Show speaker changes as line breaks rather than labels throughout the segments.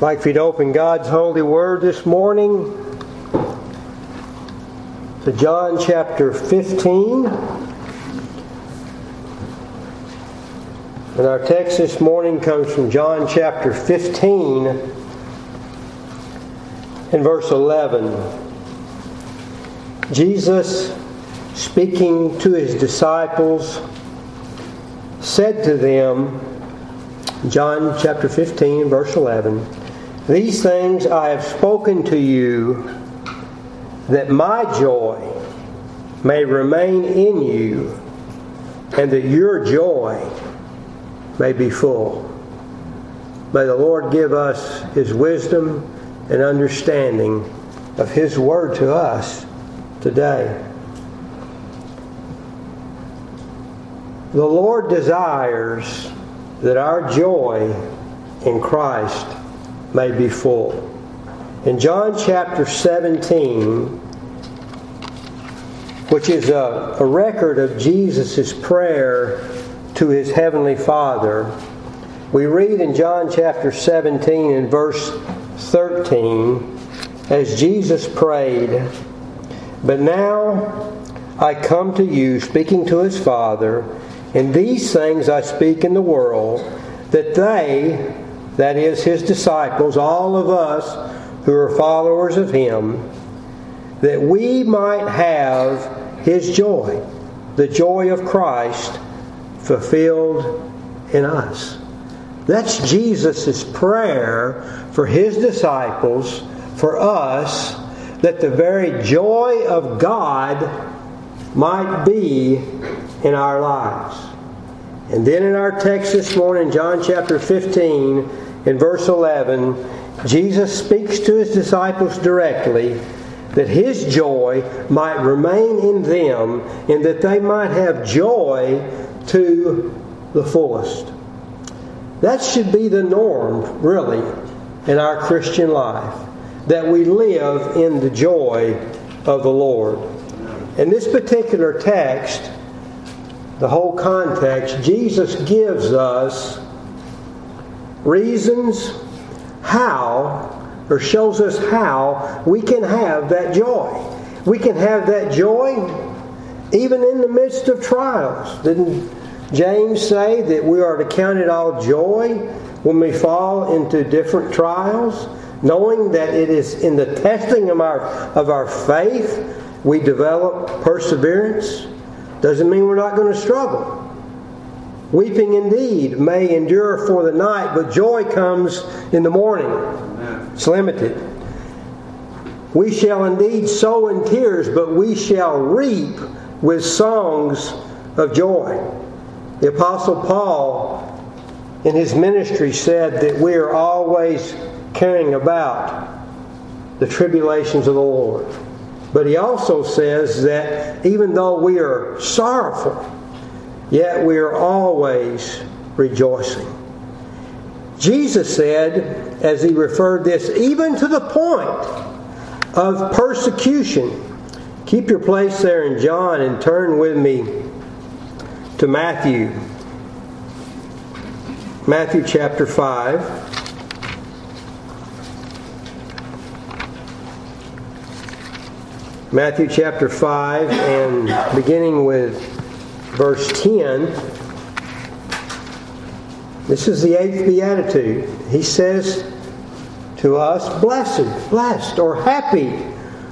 I'd like for you to open God's holy word this morning to John chapter 15. And our text this morning comes from John chapter 15 and verse 11. Jesus, speaking to his disciples, said to them, John chapter 15, verse 11, These things I have spoken to you, that my joy may remain in you, and that your joy may be full. May the Lord give us His wisdom and understanding of His Word to us today. The Lord desires that our joy in Christ may be full. In John chapter 17, which is a, a record of Jesus' prayer to his heavenly Father, we read in John chapter 17 and verse 13, as Jesus prayed, But now I come to you, speaking to his Father, and these things I speak in the world, that they, that is, his disciples, all of us who are followers of him, that we might have his joy, the joy of Christ fulfilled in us. That's Jesus' prayer for his disciples, for us, that the very joy of God might be in our lives. And then in our text this morning, John chapter 15, in verse 11, Jesus speaks to his disciples directly that his joy might remain in them and that they might have joy to the fullest. That should be the norm, really, in our Christian life, that we live in the joy of the Lord. In this particular text, the whole context, Jesus gives us reasons how, or shows us how, we can have that joy. We can have that joy even in the midst of trials. Didn't James say that we are to count it all joy when we fall into different trials, knowing that it is in the testing of our, of our faith we develop perseverance? Doesn't mean we're not going to struggle. Weeping indeed may endure for the night, but joy comes in the morning. It's limited. We shall indeed sow in tears, but we shall reap with songs of joy. The Apostle Paul, in his ministry, said that we are always caring about the tribulations of the Lord. But he also says that even though we are sorrowful, yet we are always rejoicing. Jesus said, as he referred this, even to the point of persecution. Keep your place there in John and turn with me to Matthew. Matthew chapter 5. Matthew chapter 5 and beginning with verse 10. This is the eighth beatitude. He says to us, Blessed, blessed, or happy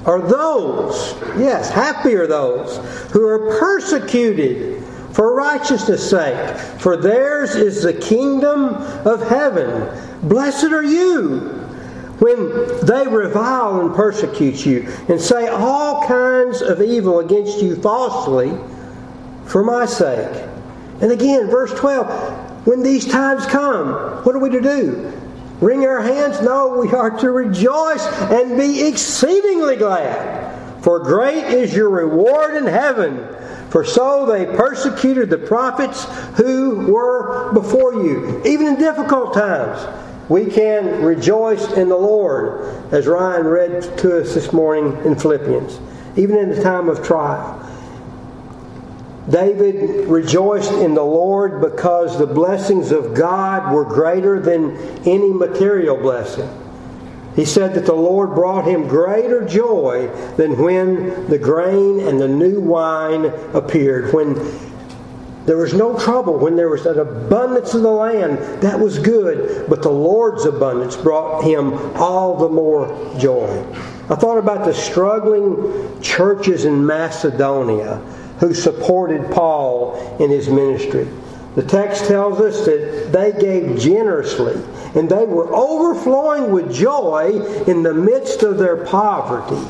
are those, yes, happy are those who are persecuted for righteousness' sake, for theirs is the kingdom of heaven. Blessed are you when they revile and persecute you and say all kinds of evil against you falsely for my sake. And again, verse 12, when these times come, what are we to do? Wring our hands? No, we are to rejoice and be exceedingly glad. For great is your reward in heaven. For so they persecuted the prophets who were before you, even in difficult times we can rejoice in the Lord, as Ryan read to us this morning in Philippians, even in the time of trial. David rejoiced in the Lord because the blessings of God were greater than any material blessing. He said that the Lord brought him greater joy than when the grain and the new wine appeared. When there was no trouble, when there was an abundance of the land, that was good. But the Lord's abundance brought him all the more joy. I thought about the struggling churches in Macedonia who supported Paul in his ministry. The text tells us that they gave generously and they were overflowing with joy in the midst of their poverty.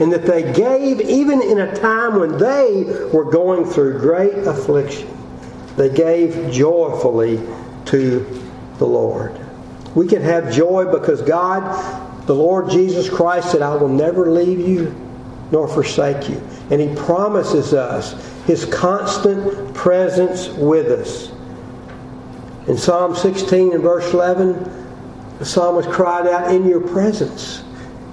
And that they gave even in a time when they were going through great affliction. They gave joyfully to the Lord. We can have joy because God, the Lord Jesus Christ, said, I will never leave you nor forsake you. And He promises us His constant presence with us. In Psalm 16 and verse 11, the psalmist cried out, In your presence,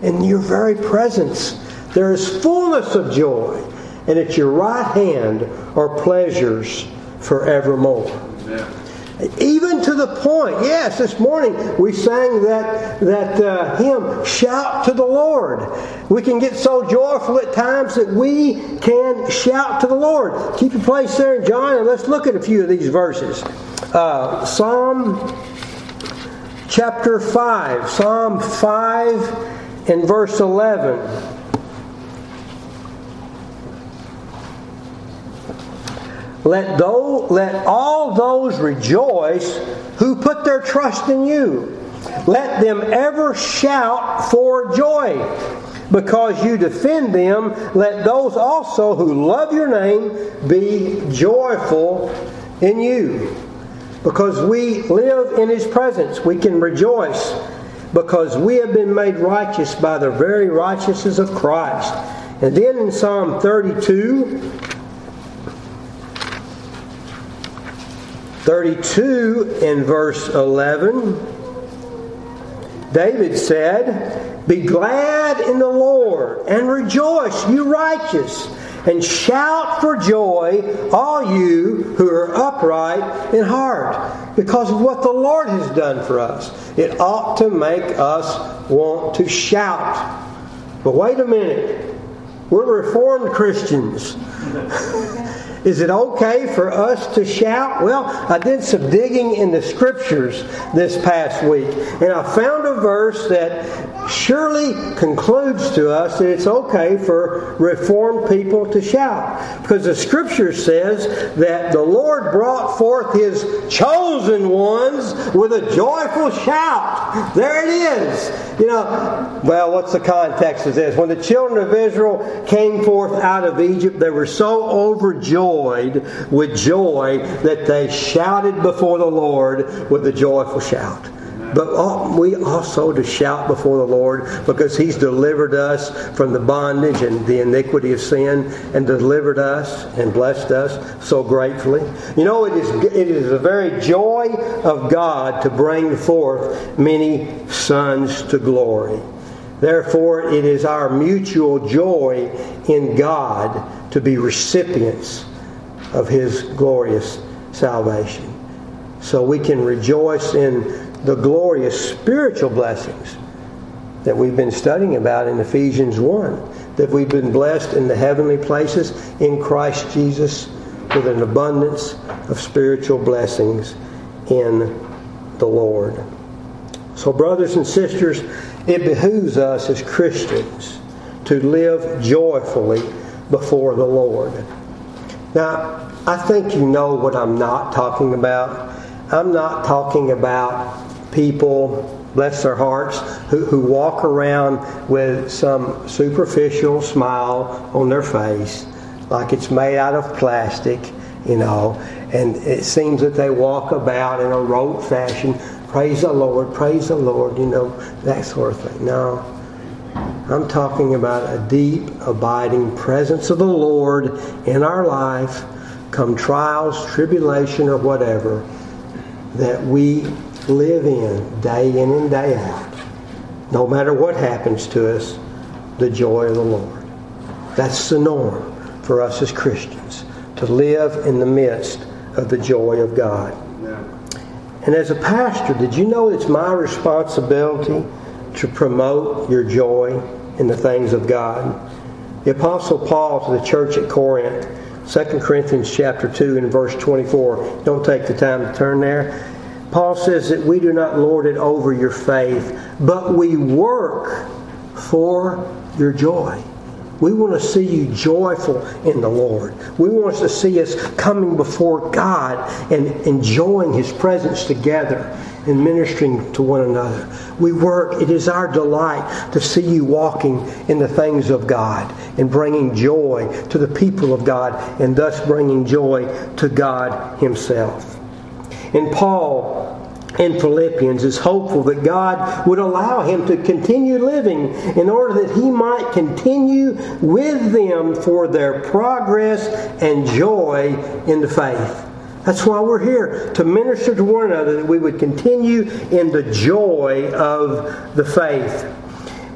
in your very presence, there is fullness of joy, and at your right hand are pleasures forevermore. Amen. Even to the point, yes, this morning we sang that that uh, hymn, "Shout to the Lord." We can get so joyful at times that we can shout to the Lord. Keep your place there, in John, and let's look at a few of these verses. Uh, Psalm chapter five, Psalm five, and verse eleven. Let, those, let all those rejoice who put their trust in you. Let them ever shout for joy because you defend them. Let those also who love your name be joyful in you. Because we live in his presence, we can rejoice because we have been made righteous by the very righteousness of Christ. And then in Psalm 32, 32 in verse 11, David said, Be glad in the Lord and rejoice, you righteous, and shout for joy, all you who are upright in heart, because of what the Lord has done for us. It ought to make us want to shout. But wait a minute. We're Reformed Christians. Is it okay for us to shout? Well, I did some digging in the scriptures this past week, and I found a verse that surely concludes to us that it's okay for reformed people to shout. Because the scripture says that the Lord brought forth his chosen ones with a joyful shout. There it is. You know, well, what's the context of this? When the children of Israel came forth out of Egypt, they were so overjoyed with joy that they shouted before the Lord with a joyful shout. But we also to shout before the Lord because He's delivered us from the bondage and the iniquity of sin and delivered us and blessed us so gratefully. You know, it is, it is the very joy of God to bring forth many sons to glory. Therefore, it is our mutual joy in God to be recipients of His glorious salvation. So we can rejoice in the glorious spiritual blessings that we've been studying about in Ephesians 1. That we've been blessed in the heavenly places in Christ Jesus with an abundance of spiritual blessings in the Lord. So, brothers and sisters, it behooves us as Christians to live joyfully before the Lord. Now, I think you know what I'm not talking about. I'm not talking about people, bless their hearts, who, who walk around with some superficial smile on their face, like it's made out of plastic, you know, and it seems that they walk about in a rote fashion. Praise the Lord, praise the Lord, you know, that sort of thing. No. I'm talking about a deep, abiding presence of the Lord in our life, come trials, tribulation, or whatever, that we live in day in and day out. No matter what happens to us, the joy of the Lord. That's the norm for us as Christians to live in the midst of the joy of God. And as a pastor, did you know it's my responsibility to promote your joy in the things of God. The Apostle Paul to the church at Corinth, 2 Corinthians chapter 2 and verse 24. Don't take the time to turn there. Paul says that we do not lord it over your faith, but we work for your joy. We want to see you joyful in the Lord. We want to see us coming before God and enjoying His presence together and ministering to one another. We work, it is our delight to see you walking in the things of God and bringing joy to the people of God and thus bringing joy to God Himself. And Paul in Philippians is hopeful that God would allow him to continue living in order that he might continue with them for their progress and joy in the faith. That's why we're here, to minister to one another, that we would continue in the joy of the faith.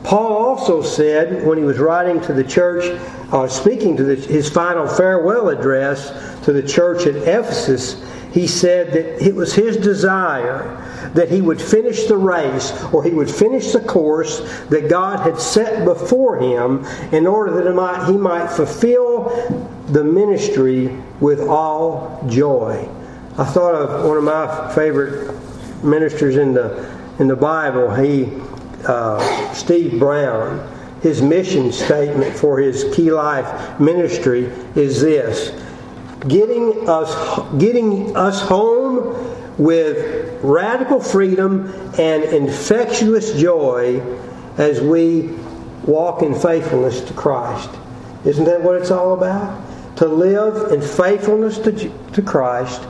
Paul also said, when he was writing to the church, uh, speaking to the, his final farewell address to the church at Ephesus, he said that it was his desire that he would finish the race or he would finish the course that God had set before him in order that he might, fulfill the ministry with all joy. I thought of one of my favorite ministers in the in the Bible. He, uh, Steve Brown, his mission statement for his Key Life ministry is this: getting us getting us home with radical freedom and infectious joy as we walk in faithfulness to Christ. Isn't that what it's all about? To live in faithfulness to, to Christ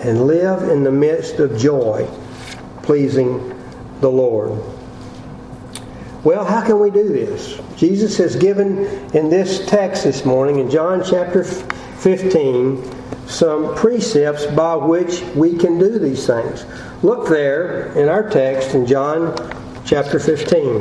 and live in the midst of joy, pleasing the Lord. Well, how can we do this? Jesus has given in this text this morning, in John chapter 15, some precepts by which we can do these things. Look there in our text in John chapter 15.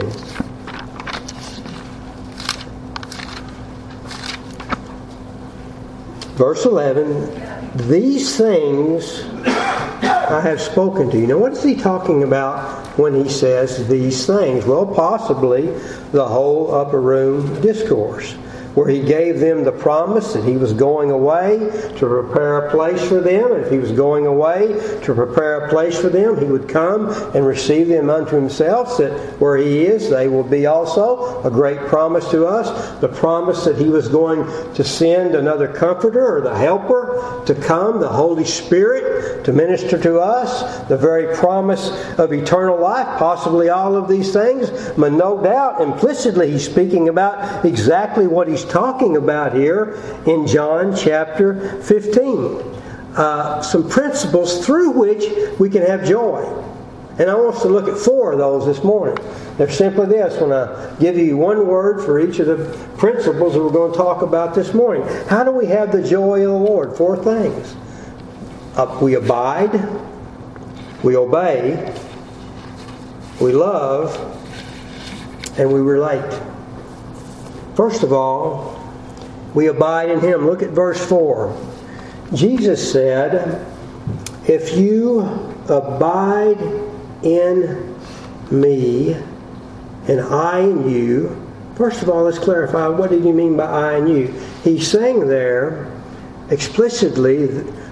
Verse 11 These things I have spoken to you. Now, what is he talking about when he says these things? Well, possibly the whole upper room discourse where he gave them the promise that he was going away to prepare a place for them. And if he was going away to prepare a place for them, he would come and receive them unto himself, that where he is, they will be also. A great promise to us. The promise that he was going to send another comforter or the helper to come, the Holy Spirit to minister to us, the very promise of eternal life, possibly all of these things. But no doubt, implicitly, he's speaking about exactly what he's talking about here in John chapter 15. Uh, some principles through which we can have joy. And I want us to look at four of those this morning. They're simply this when I give you one word for each of the principles that we're going to talk about this morning. How do we have the joy of the Lord? Four things. Uh, we abide, we obey, we love, and we relate. First of all, we abide in Him. Look at verse 4. Jesus said, If you abide in me and I in you, first of all, let's clarify what did he mean by I and you? He's saying there explicitly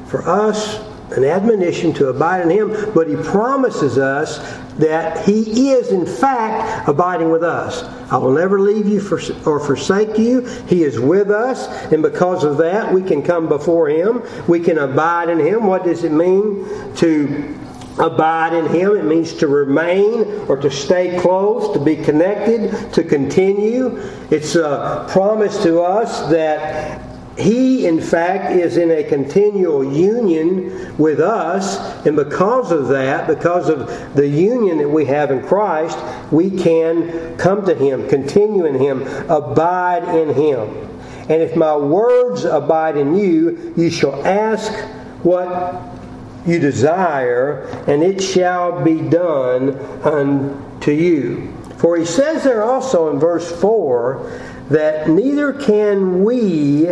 for us an admonition to abide in Him, but He promises us that He is, in fact, abiding with us. I will never leave you or forsake you. He is with us, and because of that, we can come before Him. We can abide in Him. What does it mean to abide in Him? It means to remain or to stay close, to be connected, to continue. It's a promise to us that he, in fact, is in a continual union with us, and because of that, because of the union that we have in Christ, we can come to Him, continue in Him, abide in Him. And if my words abide in you, you shall ask what you desire, and it shall be done unto you. For he says there also in verse 4 that neither can we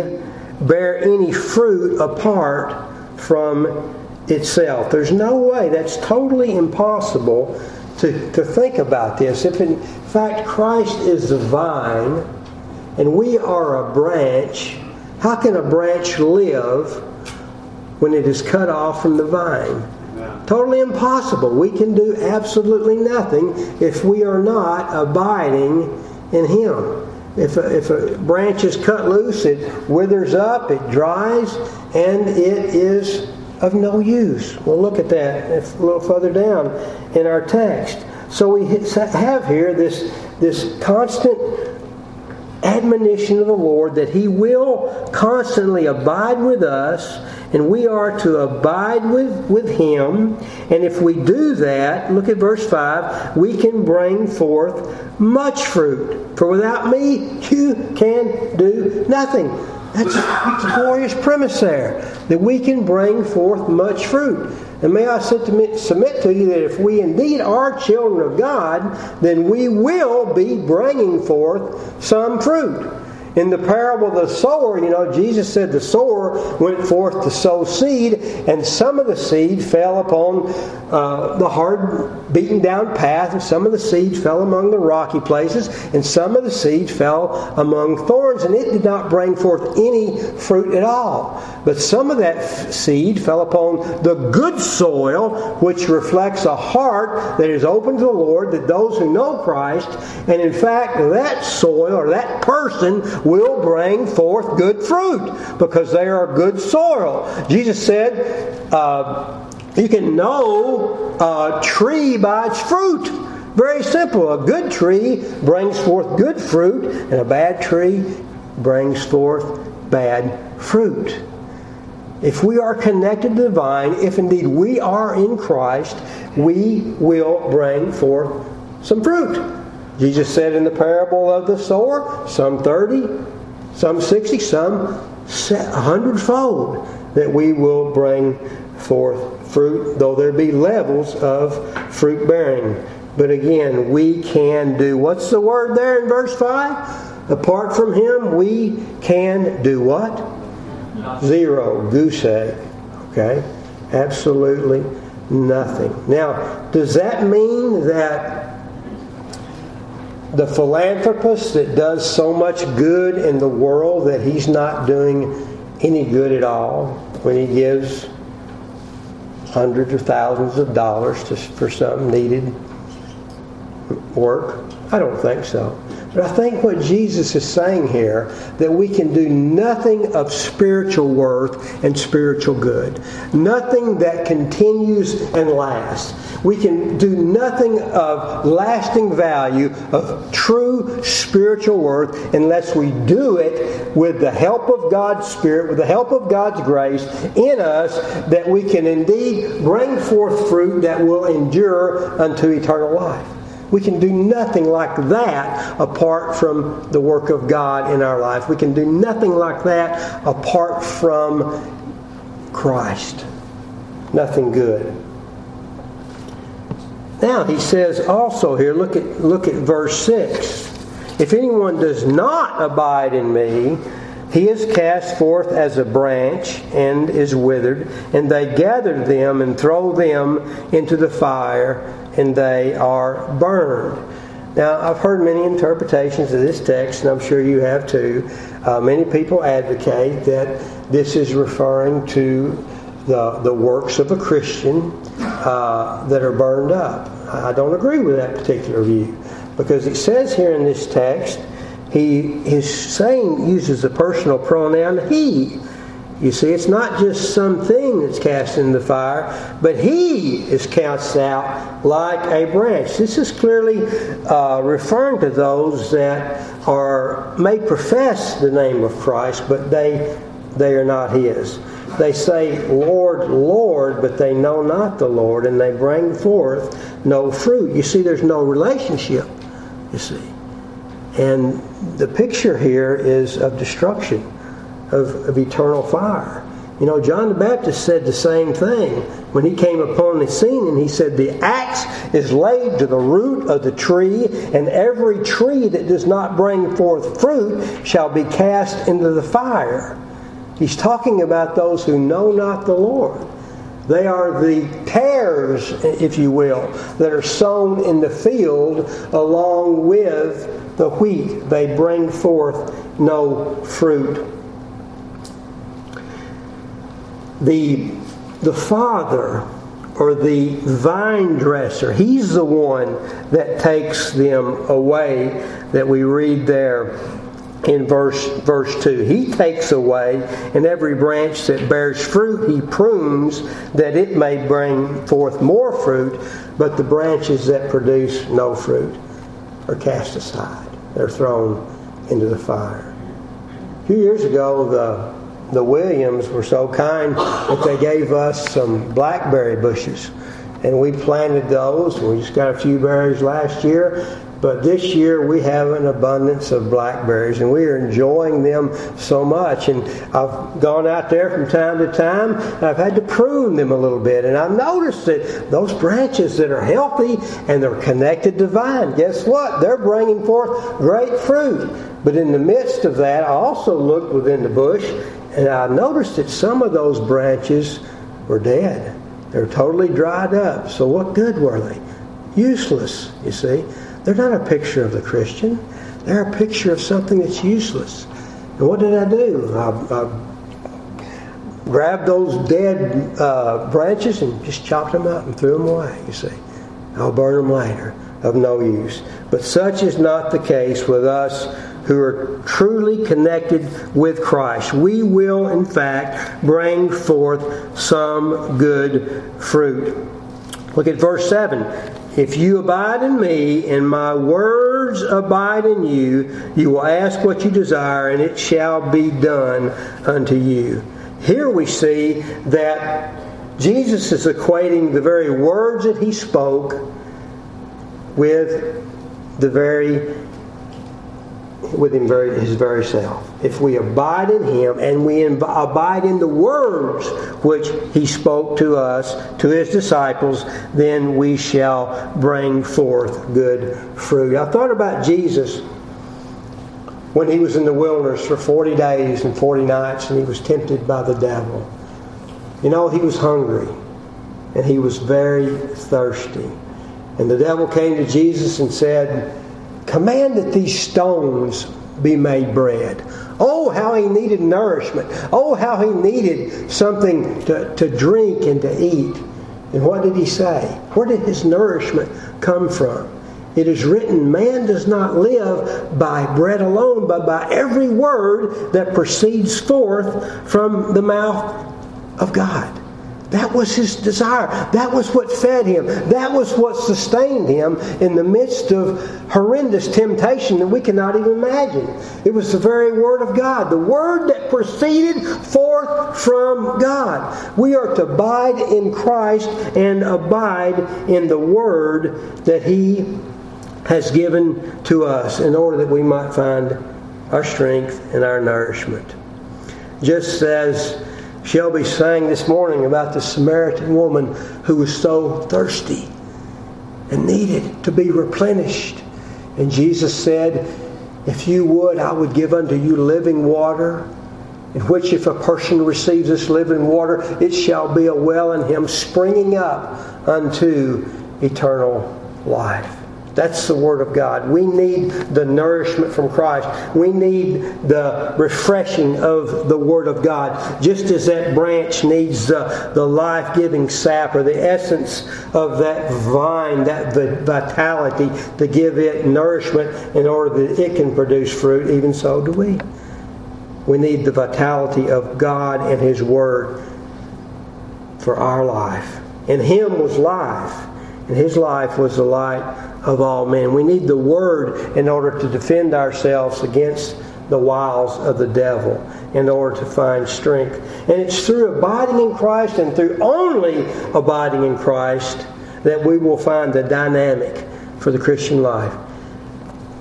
bear any fruit apart from itself. There's no way, that's totally impossible to, to think about this. If in fact Christ is the vine and we are a branch, how can a branch live when it is cut off from the vine? Totally impossible. We can do absolutely nothing if we are not abiding in Him. If a, if a branch is cut loose, it withers up, it dries, and it is of no use. We'll look at that a little further down in our text. So we have here this, this constant admonition of the Lord that He will constantly abide with us and we are to abide with, with Him. And if we do that, look at verse 5, we can bring forth much fruit. For without me, you can do nothing. That's a glorious premise there, that we can bring forth much fruit. And may I submit to you that if we indeed are children of God, then we will be bringing forth some fruit. In the parable of the sower, you know, Jesus said the sower went forth to sow seed, and some of the seed fell upon uh, the hard, beaten down path, and some of the seed fell among the rocky places, and some of the seed fell among thorns, and it did not bring forth any fruit at all. But some of that seed fell upon the good soil, which reflects a heart that is open to the Lord, that those who know Christ, and in fact, that soil or that person will bring forth good fruit because they are good soil. Jesus said, uh, You can know a tree by its fruit. Very simple. A good tree brings forth good fruit, and a bad tree brings forth bad fruit. If we are connected to the vine, if indeed we are in Christ, we will bring forth some fruit. Jesus said in the parable of the sower, some 30, some 60, some 100 fold, that we will bring forth fruit, though there be levels of fruit bearing. But again, we can do what's the word there in verse 5? Apart from him, we can do what? Zero. Goose egg. Okay? Absolutely nothing. Now, does that mean that the philanthropist that does so much good in the world that he's not doing any good at all when he gives hundreds or thousands of dollars to, for some needed work? I don't think so. But I think what Jesus is saying here, that we can do nothing of spiritual worth and spiritual good. Nothing that continues and lasts. We can do nothing of lasting value, of true spiritual worth, unless we do it with the help of God's Spirit, with the help of God's grace in us, that we can indeed bring forth fruit that will endure unto eternal life. We can do nothing like that apart from the work of God in our life. We can do nothing like that apart from Christ. Nothing good. Now he says also here, look at look at verse 6. If anyone does not abide in me, he is cast forth as a branch and is withered, and they gather them and throw them into the fire, and they are burned. Now, I've heard many interpretations of this text, and I'm sure you have too. Uh, many people advocate that this is referring to the, the works of a Christian uh, that are burned up. I don't agree with that particular view because it says here in this text, he his saying uses the personal pronoun he. You see, it's not just something that's cast in the fire, but he is cast out like a branch. This is clearly uh, referring to those that are may profess the name of Christ, but they they are not his. They say, Lord, Lord, but they know not the Lord, and they bring forth no fruit. You see, there's no relationship, you see. And the picture here is of destruction of, of eternal fire. You know, John the Baptist said the same thing when he came upon the scene, and he said, The axe is laid to the root of the tree, and every tree that does not bring forth fruit shall be cast into the fire. He's talking about those who know not the Lord. They are the tares, if you will, that are sown in the field along with the wheat. They bring forth no fruit. The, the Father or the vine dresser, He's the one that takes them away that we read there in verse verse 2 he takes away and every branch that bears fruit he prunes that it may bring forth more fruit but the branches that produce no fruit are cast aside they're thrown into the fire a few years ago the the Williams were so kind that they gave us some blackberry bushes and we planted those. We just got a few berries last year, but this year we have an abundance of blackberries and we are enjoying them so much. And I've gone out there from time to time. I've had to prune them a little bit. And I've noticed that those branches that are healthy and they're connected to vine, guess what? They're bringing forth great fruit. But in the midst of that, I also looked within the bush and I noticed that some of those branches were dead. They're totally dried up. So what good were they? Useless, you see. They're not a picture of the Christian. They're a picture of something that's useless. And what did I do? I, I grabbed those dead uh, branches and just chopped them out and threw them away, you see. I'll burn them later, of no use. But such is not the case with us who are truly connected with Christ. We will, in fact, bring forth some good fruit. Look at verse 7. If you abide in me and my words abide in you, you will ask what you desire and it shall be done unto you. Here we see that Jesus is equating the very words that he spoke with the very with him very, his very self. If we abide in him and we abide in the words which he spoke to us, to his disciples, then we shall bring forth good fruit. I thought about Jesus when he was in the wilderness for 40 days and 40 nights and he was tempted by the devil. You know, he was hungry and he was very thirsty. And the devil came to Jesus and said, Command that these stones be made bread. Oh, how he needed nourishment. Oh, how he needed something to, to drink and to eat. And what did he say? Where did his nourishment come from? It is written, Man does not live by bread alone, but by every word that proceeds forth from the mouth of God. That was his desire. That was what fed him. That was what sustained him in the midst of horrendous temptation that we cannot even imagine. It was the very Word of God, the Word that proceeded forth from God. We are to abide in Christ and abide in the Word that He has given to us in order that we might find our strength and our nourishment. Just as Shelby sang this morning about the Samaritan woman who was so thirsty and needed to be replenished. And Jesus said, If you would, I would give unto you living water, in which if a person receives this living water, it shall be a well in him springing up unto eternal life. That's the Word of God. We need the nourishment from Christ. We need the refreshing of the Word of God. Just as that branch needs the, the life giving sap or the essence of that vine, that vitality to give it nourishment in order that it can produce fruit, even so do we. We need the vitality of God and His Word for our life. In Him was life, and His life was the light of all men. We need the Word in order to defend ourselves against the wiles of the devil in order to find strength. And it's through abiding in Christ and through only abiding in Christ that we will find the dynamic for the Christian life.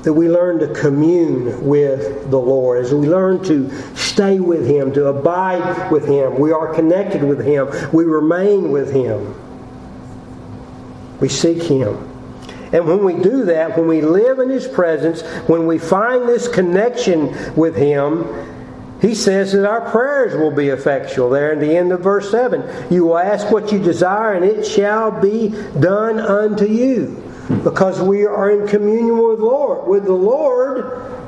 That we learn to commune with the Lord, as we learn to stay with Him, to abide with Him. We are connected with Him, we remain with Him, we seek Him. And when we do that, when we live in His presence, when we find this connection with Him, He says that our prayers will be effectual there in the end of verse 7. You will ask what you desire, and it shall be done unto you. Because we are in communion with Lord with the Lord,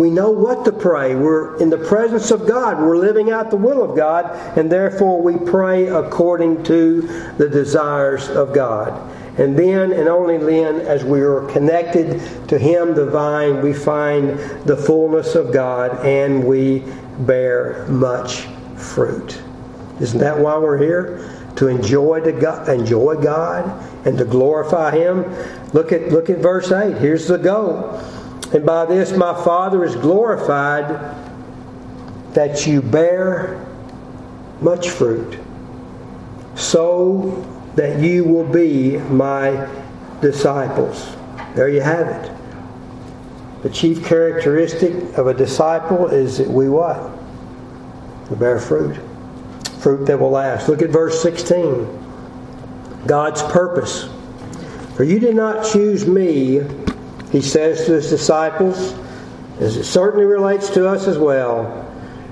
we know what to pray. We're in the presence of God. We're living out the will of God, and therefore we pray according to the desires of God. And then, and only then, as we are connected to Him, the vine, we find the fullness of God and we bear much fruit. Isn't that why we're here? To enjoy, to God, enjoy God and to glorify Him. Look at, look at verse 8. Here's the goal. And by this my Father is glorified that you bear much fruit, so that you will be my disciples. There you have it. The chief characteristic of a disciple is that we what? We bear fruit. Fruit that will last. Look at verse 16. God's purpose. For you did not choose me, he says to his disciples, as it certainly relates to us as well.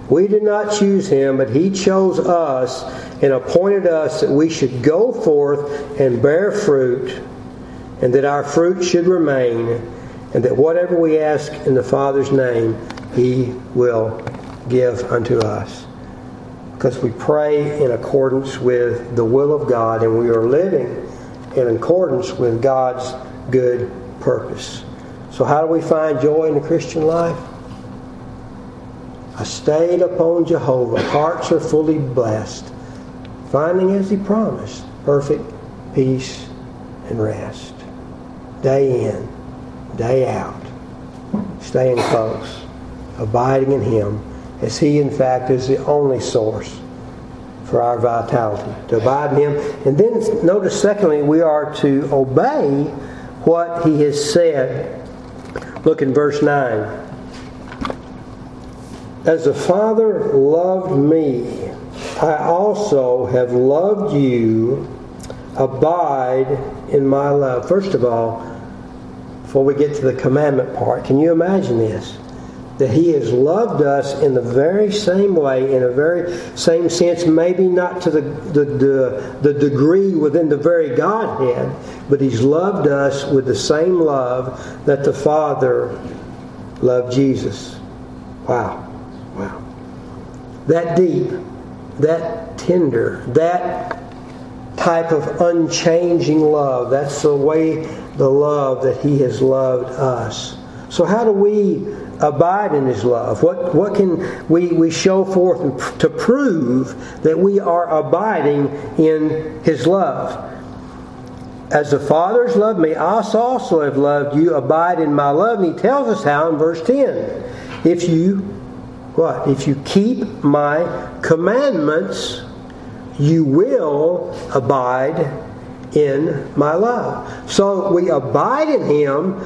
We did not choose him, but he chose us and appointed us that we should go forth and bear fruit, and that our fruit should remain, and that whatever we ask in the Father's name, he will give unto us. Because we pray in accordance with the will of God, and we are living in accordance with God's good purpose. So, how do we find joy in the Christian life? I stayed upon Jehovah. Hearts are fully blessed finding as he promised perfect peace and rest. Day in, day out, staying close, abiding in him, as he, in fact, is the only source for our vitality. To abide in him. And then notice, secondly, we are to obey what he has said. Look in verse 9. As the Father loved me, I also have loved you. Abide in my love. First of all, before we get to the commandment part, can you imagine this? That he has loved us in the very same way, in a very same sense, maybe not to the, the, the, the degree within the very Godhead, but he's loved us with the same love that the Father loved Jesus. Wow. Wow. That deep that tender, that type of unchanging love. That's the way, the love that He has loved us. So, how do we abide in His love? What, what can we, we show forth to prove that we are abiding in His love? As the fathers loved me, I also have loved you. Abide in my love. And He tells us how in verse 10. If you what? If you keep my commandments, you will abide in my love. So we abide in Him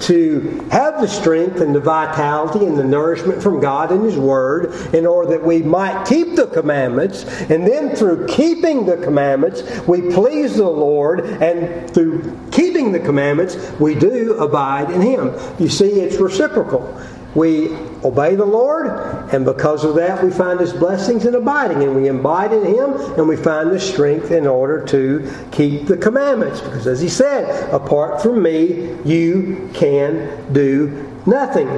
to have the strength and the vitality and the nourishment from God and His Word in order that we might keep the commandments. And then through keeping the commandments, we please the Lord. And through keeping the commandments, we do abide in Him. You see, it's reciprocal. We obey the Lord, and because of that, we find His blessings and abiding, and we abide in Him, and we find the strength in order to keep the commandments. Because as He said, apart from me, you can do nothing.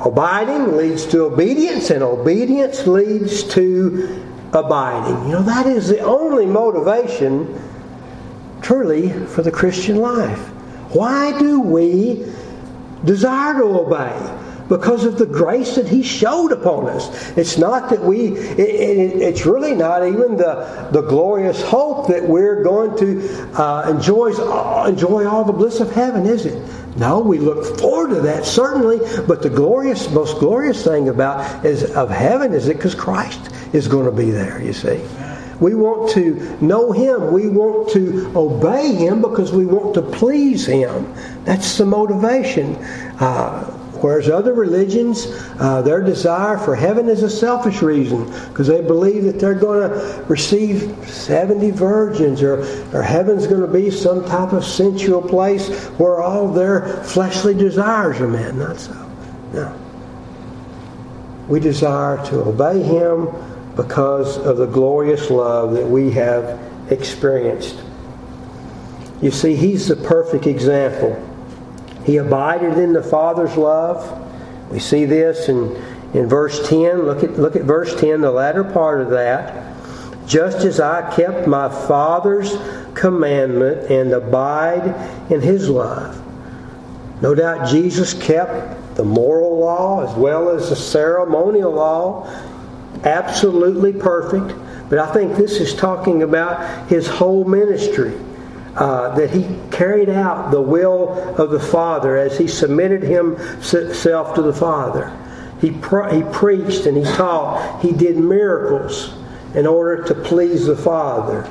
Abiding leads to obedience, and obedience leads to abiding. You know, that is the only motivation, truly, for the Christian life. Why do we desire to obey? Because of the grace that He showed upon us. It's not that we, it, it, it's really not even the, the glorious hope that we're going to uh, enjoy, enjoy all the bliss of heaven, is it? No, we look forward to that certainly, but the glorious, most glorious thing about is of heaven is it because Christ is going to be there. You see, we want to know Him. We want to obey Him because we want to please Him. That's the motivation. Uh, Whereas other religions, uh, their desire for heaven is a selfish reason because they believe that they're going to receive 70 virgins or, or heaven's going to be some type of sensual place where all their fleshly desires are met. Not so. No. we desire to obey Him because of the glorious love that we have experienced. You see, He's the perfect example. He abided in the Father's love. We see this in, in verse 10. Look at, look at verse 10, the latter part of that. Just as I kept my Father's commandment and abide in His love. No doubt Jesus kept the moral law as well as the ceremonial law absolutely perfect. But I think this is talking about his whole ministry. Uh, that he carried out the will of the Father as he submitted himself to the Father. He, he preached and he taught. He did miracles in order to please the Father.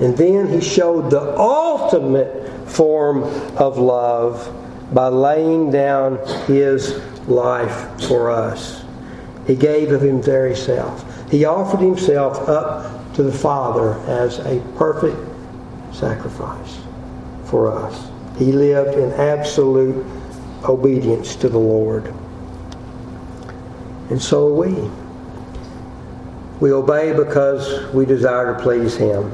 And then he showed the ultimate form of love by laying down his life for us. He gave of him very self. He offered himself up to the Father as a perfect sacrifice for us. He lived in absolute obedience to the Lord. And so are we. We obey because we desire to please Him.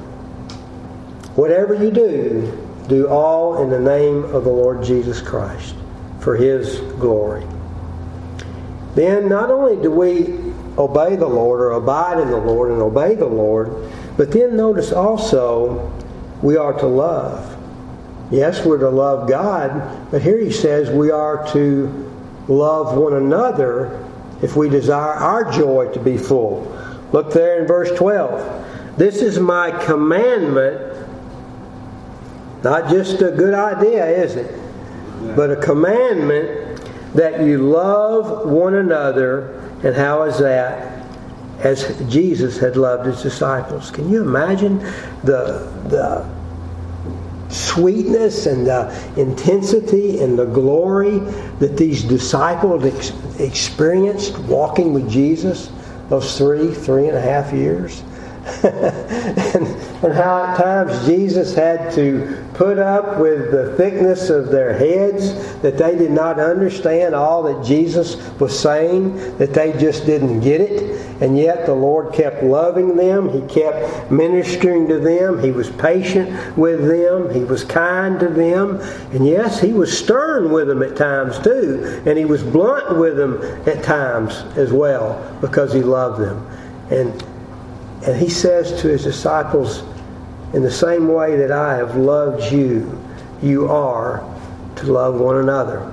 Whatever you do, do all in the name of the Lord Jesus Christ for His glory. Then not only do we obey the Lord or abide in the Lord and obey the Lord, but then notice also we are to love. Yes, we're to love God, but here he says we are to love one another if we desire our joy to be full. Look there in verse 12. This is my commandment. Not just a good idea, is it? But a commandment that you love one another. And how is that? As Jesus had loved his disciples. Can you imagine the, the sweetness and the intensity and the glory that these disciples ex- experienced walking with Jesus those three, three and a half years? and, and how at times Jesus had to put up with the thickness of their heads, that they did not understand all that Jesus was saying, that they just didn't get it. And yet the Lord kept loving them, He kept ministering to them, He was patient with them, He was kind to them. And yes, He was stern with them at times too, and He was blunt with them at times as well because He loved them. And and he says to his disciples, in the same way that I have loved you, you are to love one another.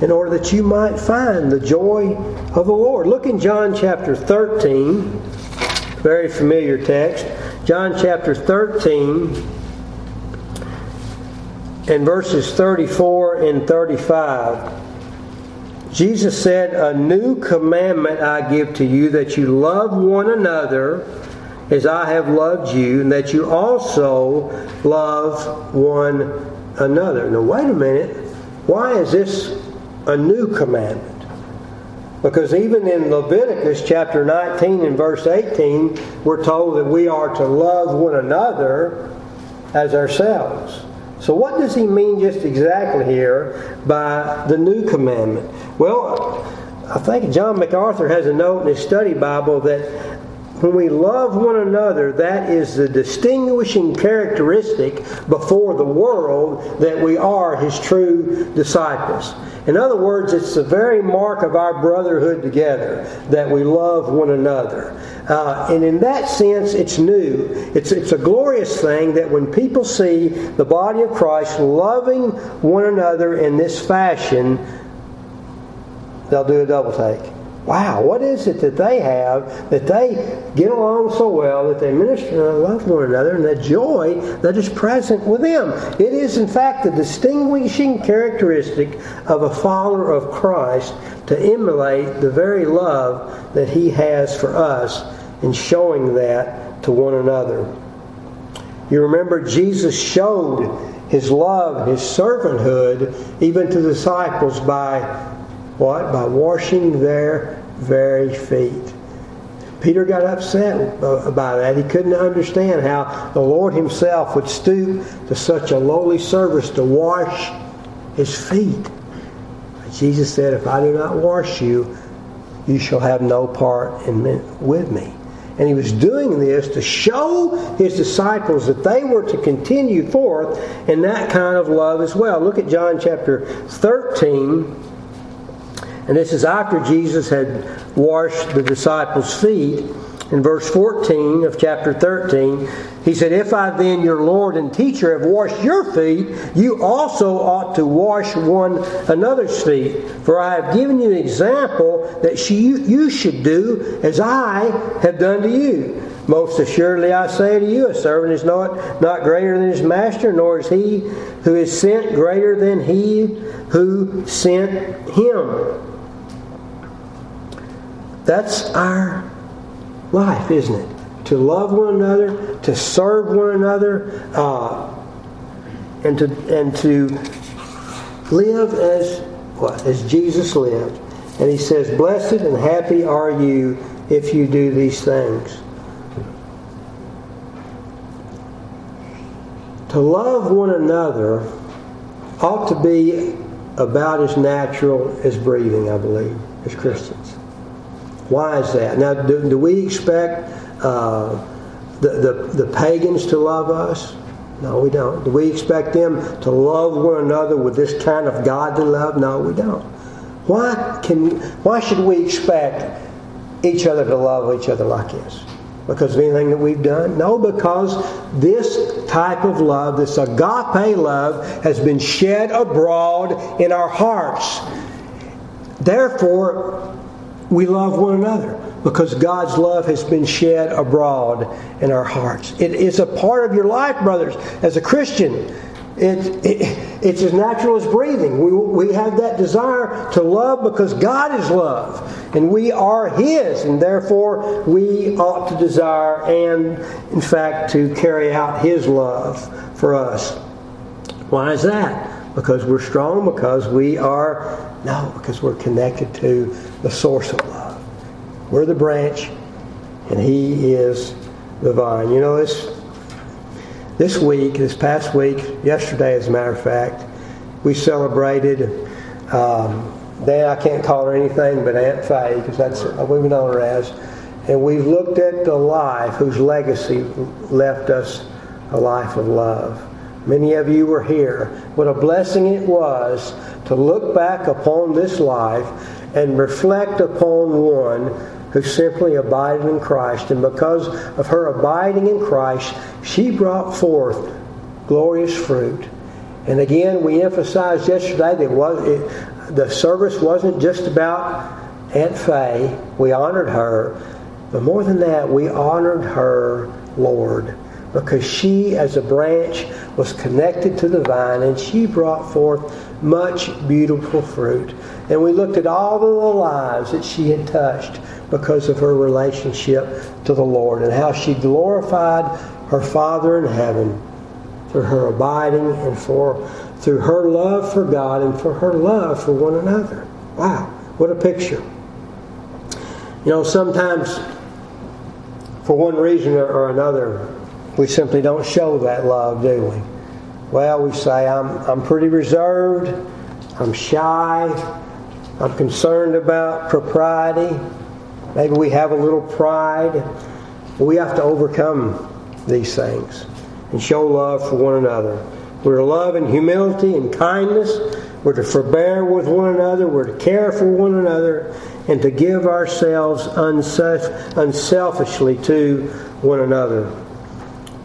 In order that you might find the joy of the Lord. Look in John chapter 13, very familiar text. John chapter 13 and verses 34 and 35. Jesus said, A new commandment I give to you that you love one another as I have loved you, and that you also love one another. Now, wait a minute. Why is this a new commandment? Because even in Leviticus chapter 19 and verse 18, we're told that we are to love one another as ourselves. So, what does he mean just exactly here by the new commandment? Well, I think John MacArthur has a note in his study Bible that when we love one another, that is the distinguishing characteristic before the world that we are his true disciples. In other words, it's the very mark of our brotherhood together that we love one another. Uh, and in that sense, it's new. It's, it's a glorious thing that when people see the body of Christ loving one another in this fashion, they'll do a double take. Wow, what is it that they have that they get along so well that they minister and love one another and that joy that is present with them? It is, in fact, the distinguishing characteristic of a follower of Christ to emulate the very love that He has for us in showing that to one another. You remember Jesus showed His love, His servanthood, even to disciples by what? By washing their very feet. Peter got upset about that. He couldn't understand how the Lord Himself would stoop to such a lowly service to wash His feet. Jesus said, If I do not wash you, you shall have no part in me, with me. And he was doing this to show his disciples that they were to continue forth in that kind of love as well. Look at John chapter 13. And this is after Jesus had washed the disciples' feet in verse 14 of chapter 13, he said, If I then, your Lord and teacher, have washed your feet, you also ought to wash one another's feet. For I have given you an example that you should do as I have done to you. Most assuredly I say to you, a servant is not, not greater than his master, nor is he who is sent greater than he who sent him. That's our life, isn't it? To love one another, to serve one another, uh, and to and to live as what as Jesus lived. And he says, "Blessed and happy are you if you do these things." To love one another ought to be about as natural as breathing, I believe, as Christians. Why is that? Now, do, do we expect uh, the, the, the pagans to love us? No, we don't. Do we expect them to love one another with this kind of godly love? No, we don't. Why can? Why should we expect each other to love each other like this? Because of anything that we've done? No, because this type of love, this agape love, has been shed abroad in our hearts. Therefore, we love one another because God's love has been shed abroad in our hearts. It is a part of your life, brothers, as a Christian. It, it, it's as natural as breathing. We, we have that desire to love because God is love, and we are His, and therefore we ought to desire and, in fact, to carry out His love for us. Why is that? Because we're strong, because we are, no, because we're connected to the source of love. We're the branch, and He is the vine. You know, this, this week, this past week, yesterday as a matter of fact, we celebrated, um, I can't call her anything but Aunt Faye, because that's what we've known her as. And we've looked at the life whose legacy left us a life of love. Many of you were here. What a blessing it was to look back upon this life and reflect upon one who simply abided in Christ. And because of her abiding in Christ, she brought forth glorious fruit. And again, we emphasized yesterday that was, it, the service wasn't just about Aunt Faye. We honored her. But more than that, we honored her Lord because she, as a branch, was connected to the vine and she brought forth much beautiful fruit. And we looked at all of the lives that she had touched because of her relationship to the Lord and how she glorified her Father in heaven through her abiding and for through her love for God and for her love for one another. Wow, what a picture. You know, sometimes for one reason or another, we simply don't show that love, do we? Well, we say, I'm, I'm pretty reserved, I'm shy, I'm concerned about propriety. Maybe we have a little pride. We have to overcome these things and show love for one another. We're to love in humility and kindness. We're to forbear with one another. We're to care for one another and to give ourselves unselfishly to one another.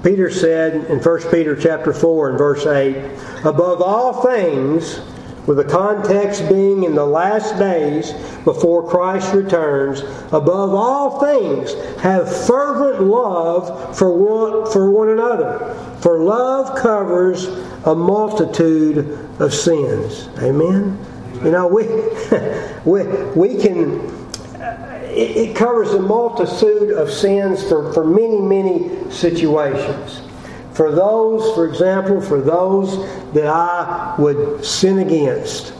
Peter said in 1 Peter chapter 4 and verse 8, above all things, with the context being in the last days before Christ returns, above all things, have fervent love for one, for one another. For love covers a multitude of sins. Amen? You know, we, we, we can it, covers a multitude of sins for, for many, many situations. For those, for example, for those that I would sin against,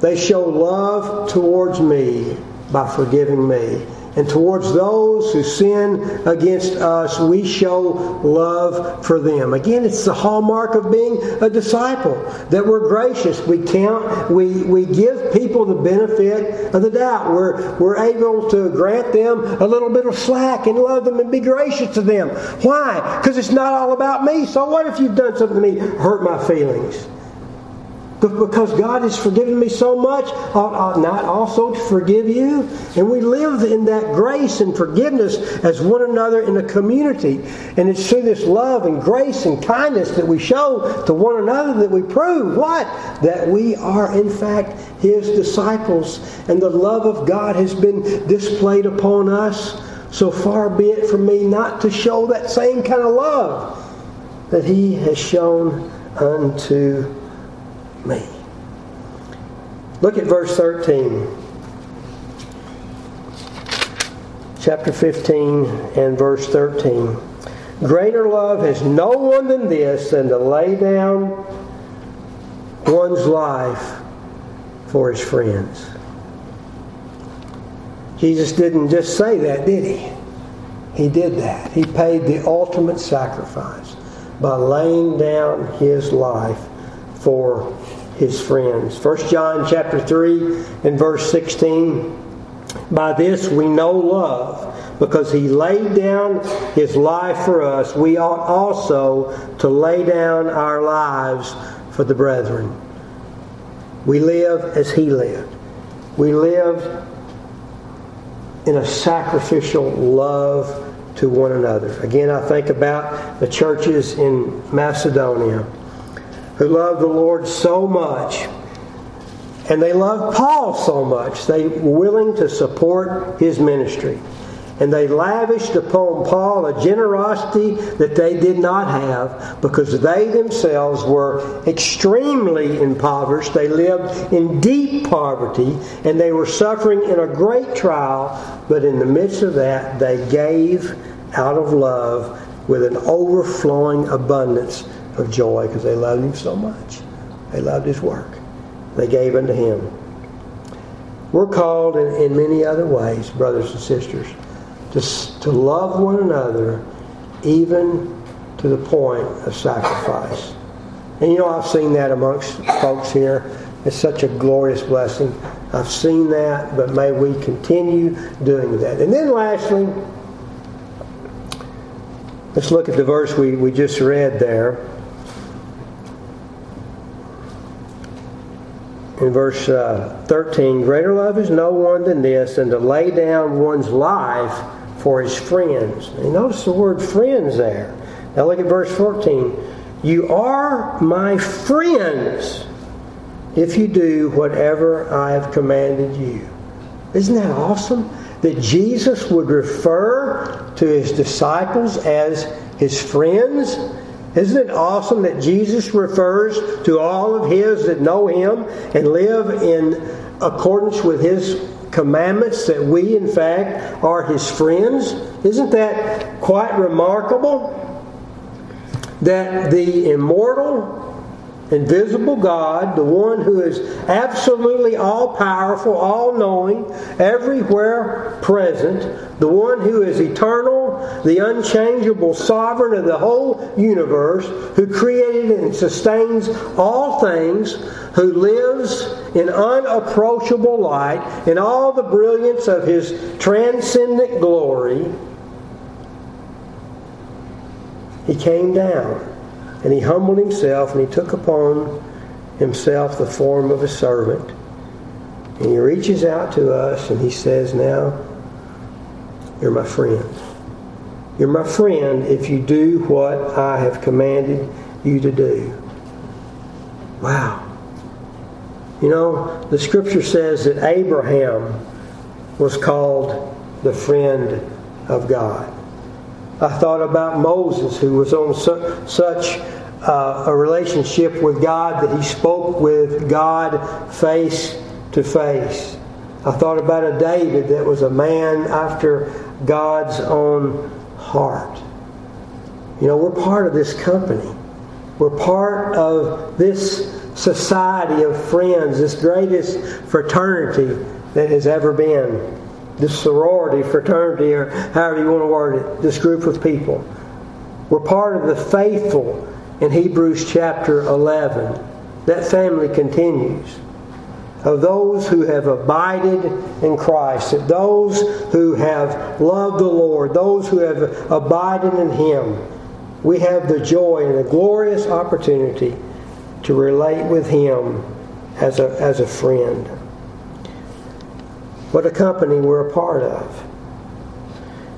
they show love towards me by forgiving me. And towards those who sin against us, we show love for them. Again, it's the hallmark of being a disciple that we're gracious. We count, we, we give people the benefit of the doubt. We're, we're able to grant them a little bit of slack and love them and be gracious to them. Why? Because it's not all about me. So what if you've done something to me, hurt my feelings? Because God has forgiven me so much, ought, ought not also to forgive you? And we live in that grace and forgiveness as one another in a community. And it's through this love and grace and kindness that we show to one another that we prove what? That we are in fact His disciples. And the love of God has been displayed upon us. So far be it from me not to show that same kind of love that He has shown unto me. Look at verse 13. Chapter 15 and verse 13. Greater love has no one than this than to lay down one's life for his friends. Jesus didn't just say that, did he? He did that. He paid the ultimate sacrifice by laying down his life for his friends. 1 John chapter 3 and verse 16. By this we know love, because he laid down his life for us. We ought also to lay down our lives for the brethren. We live as he lived. We live in a sacrificial love to one another. Again, I think about the churches in Macedonia who loved the Lord so much. And they loved Paul so much, they were willing to support his ministry. And they lavished upon Paul a generosity that they did not have because they themselves were extremely impoverished. They lived in deep poverty and they were suffering in a great trial. But in the midst of that, they gave out of love with an overflowing abundance of joy because they loved him so much. They loved his work. They gave unto him. We're called in, in many other ways, brothers and sisters, to, to love one another even to the point of sacrifice. And you know, I've seen that amongst folks here. It's such a glorious blessing. I've seen that, but may we continue doing that. And then lastly, let's look at the verse we, we just read there. In verse uh, 13 Greater love is no one than this, than to lay down one's life for his friends. And notice the word friends there. Now look at verse 14. You are my friends if you do whatever I have commanded you. Isn't that awesome? That Jesus would refer to his disciples as his friends isn't it awesome that Jesus refers to all of his that know him and live in accordance with his commandments that we, in fact, are his friends? Isn't that quite remarkable? That the immortal, invisible God, the one who is absolutely all powerful, all knowing, everywhere present, the one who is eternal, the unchangeable sovereign of the whole universe, who created and sustains all things, who lives in unapproachable light, in all the brilliance of his transcendent glory, he came down and he humbled himself and he took upon himself the form of a servant. And he reaches out to us and he says, Now, you're my friend. You're my friend if you do what I have commanded you to do. Wow. You know, the scripture says that Abraham was called the friend of God. I thought about Moses, who was on su- such uh, a relationship with God that he spoke with God face to face. I thought about a David that was a man after God's own heart. You know, we're part of this company. We're part of this society of friends, this greatest fraternity that has ever been. this sorority, fraternity, or however you want to word it, this group of people. We're part of the faithful in Hebrews chapter 11. That family continues. Of those who have abided in Christ, that those who have loved the Lord, those who have abided in Him, we have the joy and the glorious opportunity to relate with Him as a, as a friend. What a company we're a part of.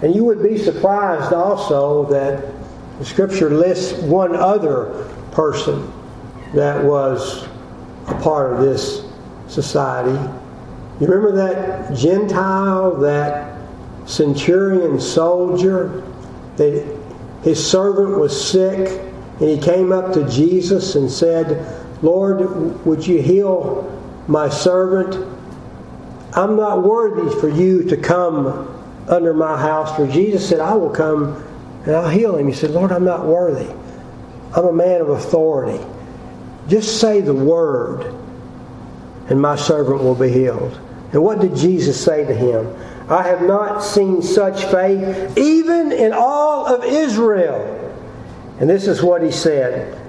And you would be surprised also that the Scripture lists one other person that was a part of this society. You remember that Gentile, that centurion soldier, that his servant was sick, and he came up to Jesus and said, Lord, would you heal my servant? I'm not worthy for you to come under my house. For Jesus said, I will come and I'll heal him. He said, Lord, I'm not worthy. I'm a man of authority. Just say the word, and my servant will be healed. And what did Jesus say to him? I have not seen such faith even in all of Israel. And this is what he said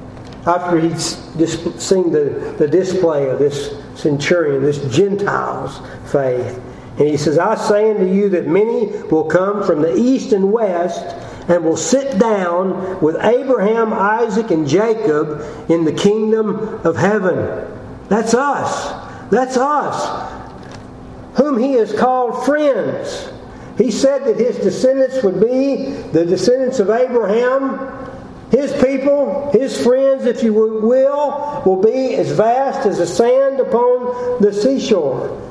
after he'd seen the, the display of this centurion, this Gentile's faith. And he says, I say unto you that many will come from the east and west and will sit down with Abraham, Isaac, and Jacob in the kingdom of heaven. That's us. That's us. Whom he has called friends. He said that his descendants would be the descendants of Abraham, his people, his friends, if you will, will be as vast as the sand upon the seashore.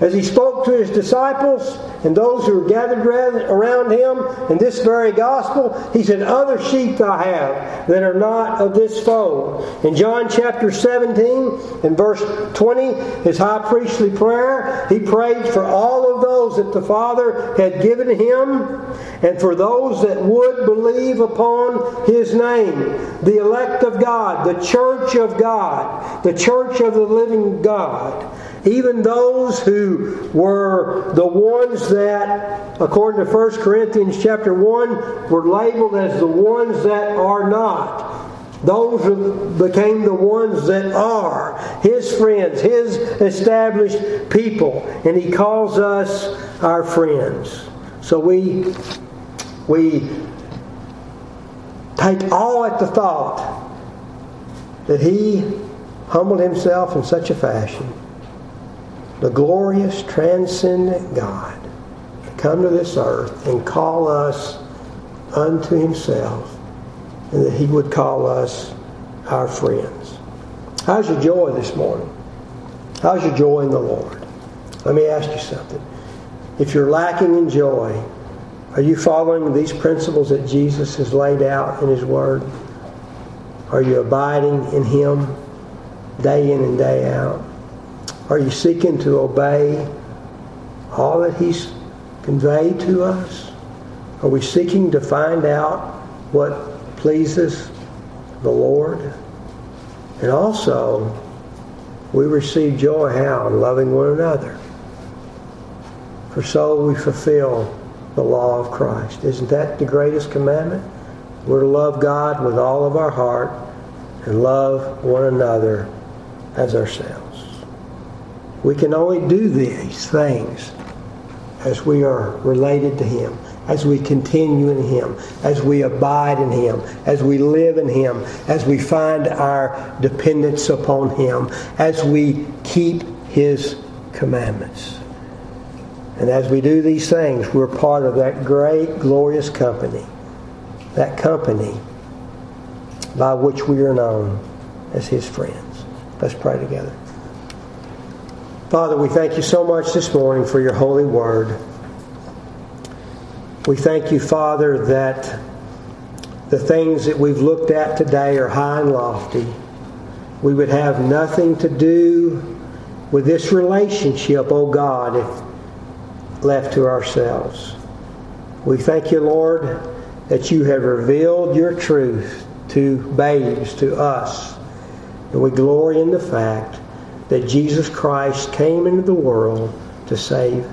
As he spoke to his disciples and those who were gathered around him in this very gospel, he said, Other sheep I have that are not of this fold. In John chapter 17, and verse 20, his high priestly prayer, he prayed for all of those that the Father had given him and for those that would believe upon his name, the elect of God, the church of God, the church of the living God. Even those who were the ones that, according to 1 Corinthians chapter 1, were labeled as the ones that are not. Those became the ones that are his friends, his established people, and he calls us our friends. So we we take all at the thought that he humbled himself in such a fashion the glorious, transcendent God to come to this earth and call us unto himself, and that he would call us our friends. How's your joy this morning? How's your joy in the Lord? Let me ask you something. If you're lacking in joy, are you following these principles that Jesus has laid out in His Word? Are you abiding in Him day in and day out? Are you seeking to obey all that He's conveyed to us? Are we seeking to find out what pleases the Lord? And also, we receive joy how? In loving one another. For so we fulfill the law of Christ. Isn't that the greatest commandment? We're to love God with all of our heart and love one another as ourselves. We can only do these things as we are related to Him, as we continue in Him, as we abide in Him, as we live in Him, as we find our dependence upon Him, as we keep His commandments. And as we do these things, we're part of that great, glorious company, that company by which we are known as His friends. Let's pray together. Father, we thank you so much this morning for your holy word. We thank you, Father, that the things that we've looked at today are high and lofty. We would have nothing to do with this relationship, O oh God, if left to ourselves. We thank you, Lord, that you have revealed your truth to babes, to us. And we glory in the fact that Jesus Christ came into the world to save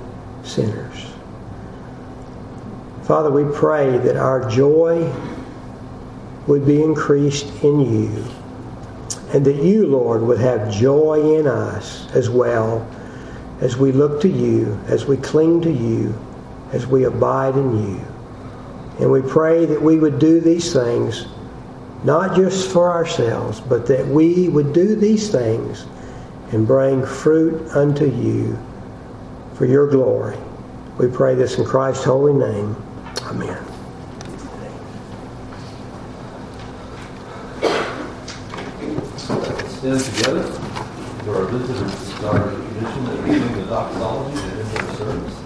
sinners. Father, we pray that our joy would be increased in you, and that you, Lord, would have joy in us as well as we look to you, as we cling to you, as we abide in you. And we pray that we would do these things not just for ourselves, but that we would do these things and bring fruit unto you for your glory. We pray this in Christ's holy name. Amen.
Stand together for our visitors to start a tradition of reading the doxology and into the service.